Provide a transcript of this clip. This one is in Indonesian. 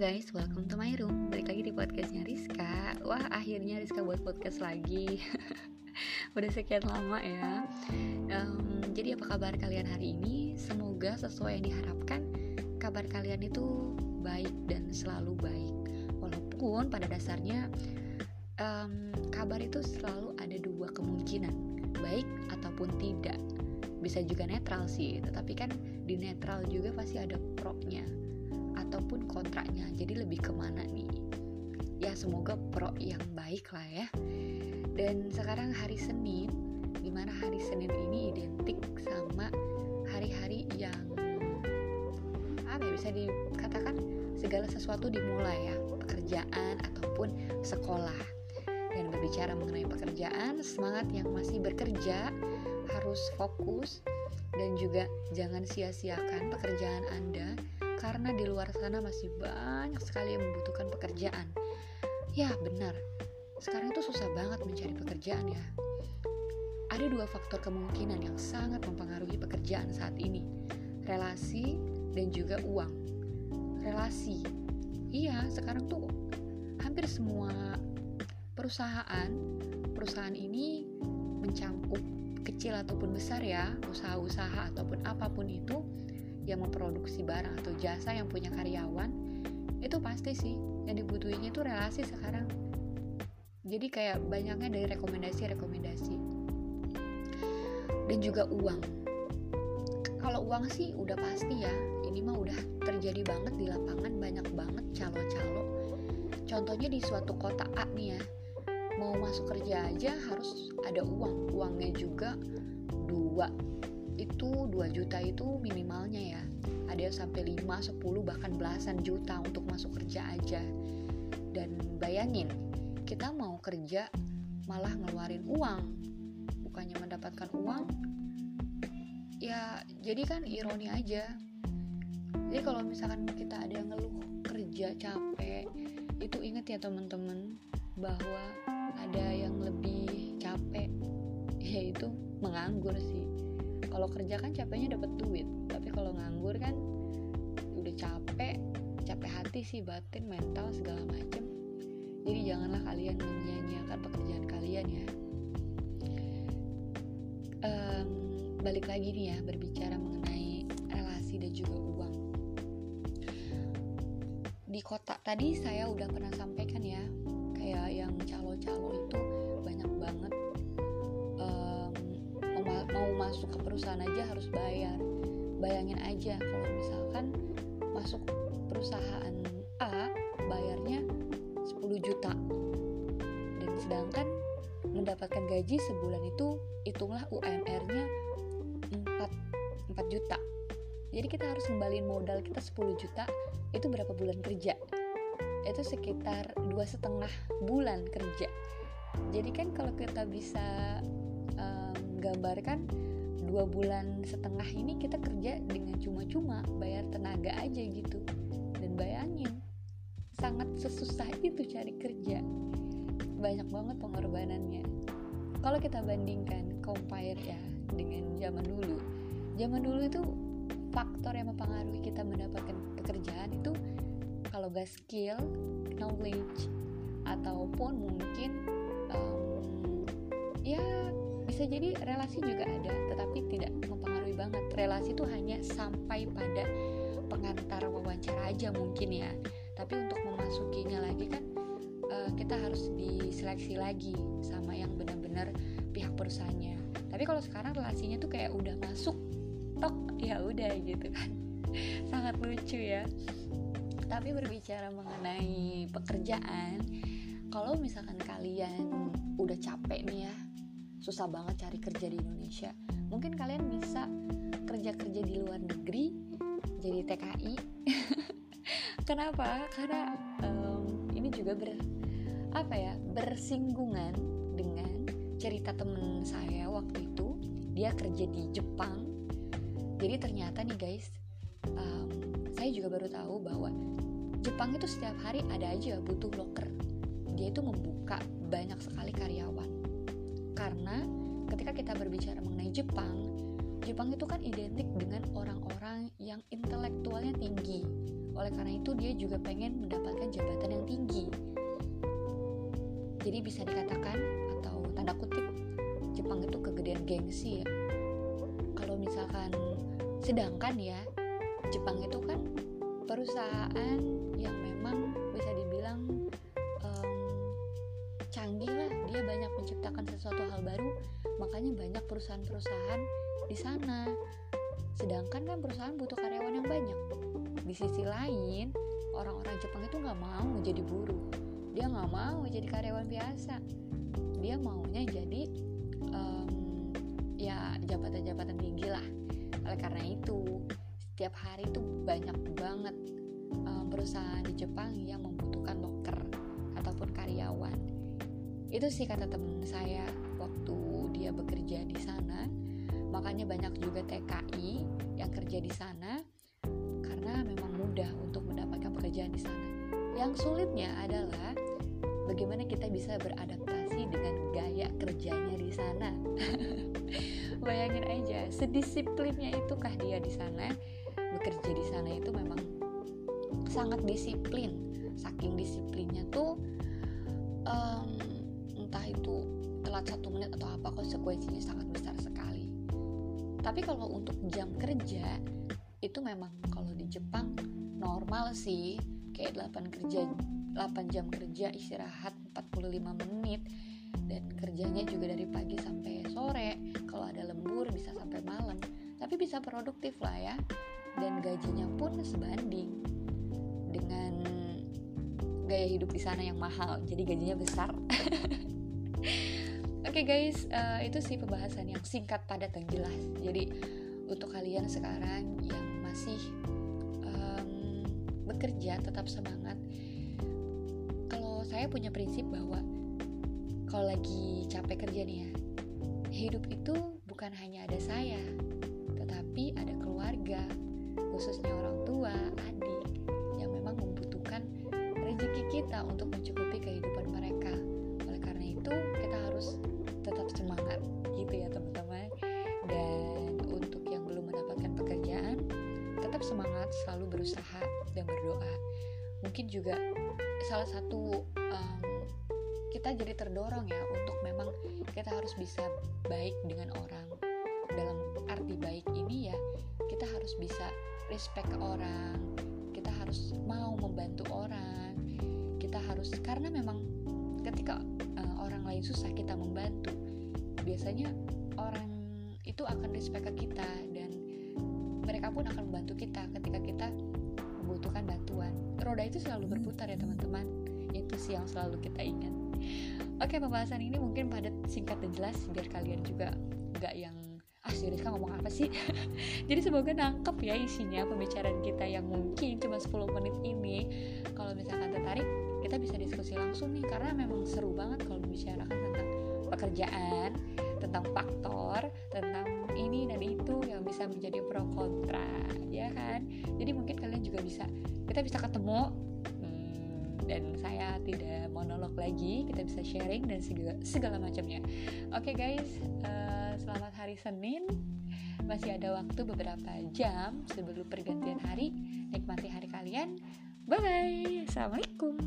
guys, welcome to my room. Balik lagi di podcastnya Rizka. Wah akhirnya Rizka buat podcast lagi. Udah sekian lama ya. Um, Jadi apa kabar kalian hari ini? Semoga sesuai yang diharapkan. Kabar kalian itu baik dan selalu baik. Walaupun pada dasarnya um, Kabar itu selalu ada dua kemungkinan Baik ataupun tidak Bisa juga netral sih Tetapi kan di netral juga pasti ada pro-nya ataupun kontraknya jadi lebih ke mana nih? Ya semoga pro yang baik lah ya. Dan sekarang hari Senin di mana hari Senin ini identik sama hari-hari yang apa ya bisa dikatakan segala sesuatu dimulai ya. Pekerjaan ataupun sekolah. Dan berbicara mengenai pekerjaan semangat yang masih bekerja harus fokus dan juga jangan sia-siakan pekerjaan Anda karena di luar sana masih banyak sekali yang membutuhkan pekerjaan. Ya, benar. Sekarang itu susah banget mencari pekerjaan ya. Ada dua faktor kemungkinan yang sangat mempengaruhi pekerjaan saat ini. Relasi dan juga uang. Relasi. Iya, sekarang tuh hampir semua perusahaan perusahaan ini mencakup kecil ataupun besar ya, usaha-usaha ataupun apa pun itu yang memproduksi barang atau jasa yang punya karyawan itu pasti sih yang dibutuhinnya itu relasi sekarang. Jadi kayak banyaknya dari rekomendasi-rekomendasi. Dan juga uang. Kalau uang sih udah pasti ya ini mah udah terjadi banget di lapangan banyak banget calo-calo. Contohnya di suatu kota A nih ya mau masuk kerja aja harus ada uang. Uangnya juga dua. Itu 2 juta itu minimalnya ya. Ada yang sampai 5, 10 bahkan belasan juta untuk masuk kerja aja. Dan bayangin kita mau kerja malah ngeluarin uang. Bukannya mendapatkan uang ya jadi kan ironi aja. Jadi kalau misalkan kita ada yang ngeluh kerja capek itu inget ya teman-teman bahwa ada yang lebih capek yaitu menganggur sih. Kalau kerja kan capeknya dapat duit tapi kalau nganggur kan udah capek capek hati sih batin mental segala macem. Jadi janganlah kalian menyia-nyiakan pekerjaan kalian ya. Um, balik lagi nih ya berbicara mengenai relasi dan juga uang. Di kota tadi saya udah pernah sampaikan ya kayak yang calo-calo itu banyak banget mau masuk ke perusahaan aja harus bayar. Bayangin aja kalau misalkan masuk perusahaan A bayarnya 10 juta. Dan sedangkan mendapatkan gaji sebulan itu hitunglah UMR-nya 4, 4 juta. Jadi kita harus kembaliin modal kita 10 juta itu berapa bulan kerja itu sekitar dua setengah bulan kerja. Jadi kan kalau kita bisa menggambarkan dua bulan setengah ini kita kerja dengan cuma-cuma bayar tenaga aja gitu. Dan bayangin sangat sesusah itu cari kerja. Banyak banget pengorbanannya. Kalau kita bandingkan compare ya dengan zaman dulu. Zaman dulu itu faktor yang mempengaruhi kita mendapatkan pekerjaan itu kalau gak skill knowledge ataupun mungkin um, ya bisa jadi relasi juga ada tetapi tidak mempengaruhi banget. Relasi itu hanya sampai pada pengantar wawancara aja mungkin ya. Tapi untuk memasukinya lagi kan uh, kita harus diseleksi lagi sama yang benar-benar pihak perusahaannya. Tapi kalau sekarang relasinya tuh kayak udah masuk tok ya udah gitu kan. Sangat lucu ya tapi berbicara mengenai pekerjaan kalau misalkan kalian udah capek nih ya susah banget cari kerja di Indonesia mungkin kalian bisa kerja-kerja di luar negeri jadi TKI kenapa? Karena um, ini juga ber apa ya bersinggungan dengan cerita temen saya waktu itu. Dia kerja di Jepang. Jadi ternyata nih guys um, saya juga baru tahu bahwa Jepang itu setiap hari ada aja butuh locker. Dia itu membuka banyak sekali karyawan. Karena ketika kita berbicara mengenai Jepang, Jepang itu kan identik dengan orang-orang yang intelektualnya tinggi, oleh karena itu dia juga pengen mendapatkan jabatan yang tinggi. Jadi bisa dikatakan atau tanda kutip Jepang itu kegedean gengsi ya. Kalau misalkan sedangkan ya Jepang itu kan perusahaan yang memang bisa dibilang um, canggih lah. Dia banyak menciptakan sesuatu hal baru makanya banyak perusahaan-perusahaan di sana. Sedangkan kan perusahaan butuh karyawan yang banyak. Di sisi lain orang-orang Jepang itu nggak mau jadi buruh. Dia nggak mau jadi karyawan biasa. Dia maunya jadi um, ya jabatan-jabatan tinggi lah. Oleh karena itu setiap hari itu banyak banget um, perusahaan di Jepang yang membutuhkan loker ataupun karyawan. Itu sih kata temen saya waktu dia bekerja di sana. Makanya banyak juga TKI yang kerja di sana karena memang mudah untuk mendapatkan pekerjaan di sana. Yang sulitnya adalah bagaimana kita bisa beradaptasi dengan gaya kerjanya di sana. Bayangin aja sedisiplinnya itukah dia di sana bekerja di sana itu memang sangat disiplin. Saking disiplinnya tuh um, entah itu telat satu menit atau apa konsekuensinya sangat besar sekali. Tapi kalau untuk jam kerja itu memang kalau di Jepang normal sih. Kayak 8 kerja 8 jam kerja istirahat 45 menit. Dan kerjanya juga dari pagi sampai sore. Kalau ada lembur bisa sampai malam. Tapi bisa produktif lah ya dan gajinya pun sebanding dengan gaya hidup di sana yang mahal jadi gajinya besar Oke okay guys, uh, itu sih pembahasan yang singkat, padat, dan jelas. Jadi untuk kalian sekarang yang masih um, bekerja, tetap semangat. Kalau saya punya prinsip bahwa kalau lagi capek kerja nih ya, hidup itu bukan hanya ada saya, khususnya orang tua, adik, yang memang membutuhkan rezeki kita untuk mencukupi kehidupan mereka. Oleh karena itu, kita harus tetap semangat gitu ya teman-teman. Dan untuk yang belum mendapatkan pekerjaan tetap semangat selalu berusaha dan berdoa. Mungkin juga salah satu um, kita jadi terdorong ya untuk memang kita harus bisa baik dengan orang. Dalam arti baik ini ya kita harus bisa respect ke orang. Kita harus mau membantu orang. Kita harus karena memang ketika uh, orang lain susah kita membantu. Biasanya orang itu akan respect ke kita dan mereka pun akan membantu kita ketika kita membutuhkan bantuan. Roda itu selalu berputar ya teman-teman. Itu sih yang selalu kita ingat. Oke pembahasan ini mungkin padat singkat dan jelas biar kalian juga nggak yang ah si Rizka ngomong apa sih? Jadi semoga nangkep ya isinya pembicaraan kita yang mungkin cuma 10 menit ini. Kalau misalkan tertarik kita bisa diskusi langsung nih karena memang seru banget kalau membicarakan tentang pekerjaan tentang faktor tentang ini dan itu yang bisa menjadi pro kontra ya kan? Jadi mungkin kalian juga bisa kita bisa ketemu dan saya tidak monolog lagi kita bisa sharing dan segala, segala macamnya. Oke okay, guys uh, selamat hari Senin. Masih ada waktu beberapa jam sebelum pergantian hari. Nikmati hari kalian. Bye bye assalamualaikum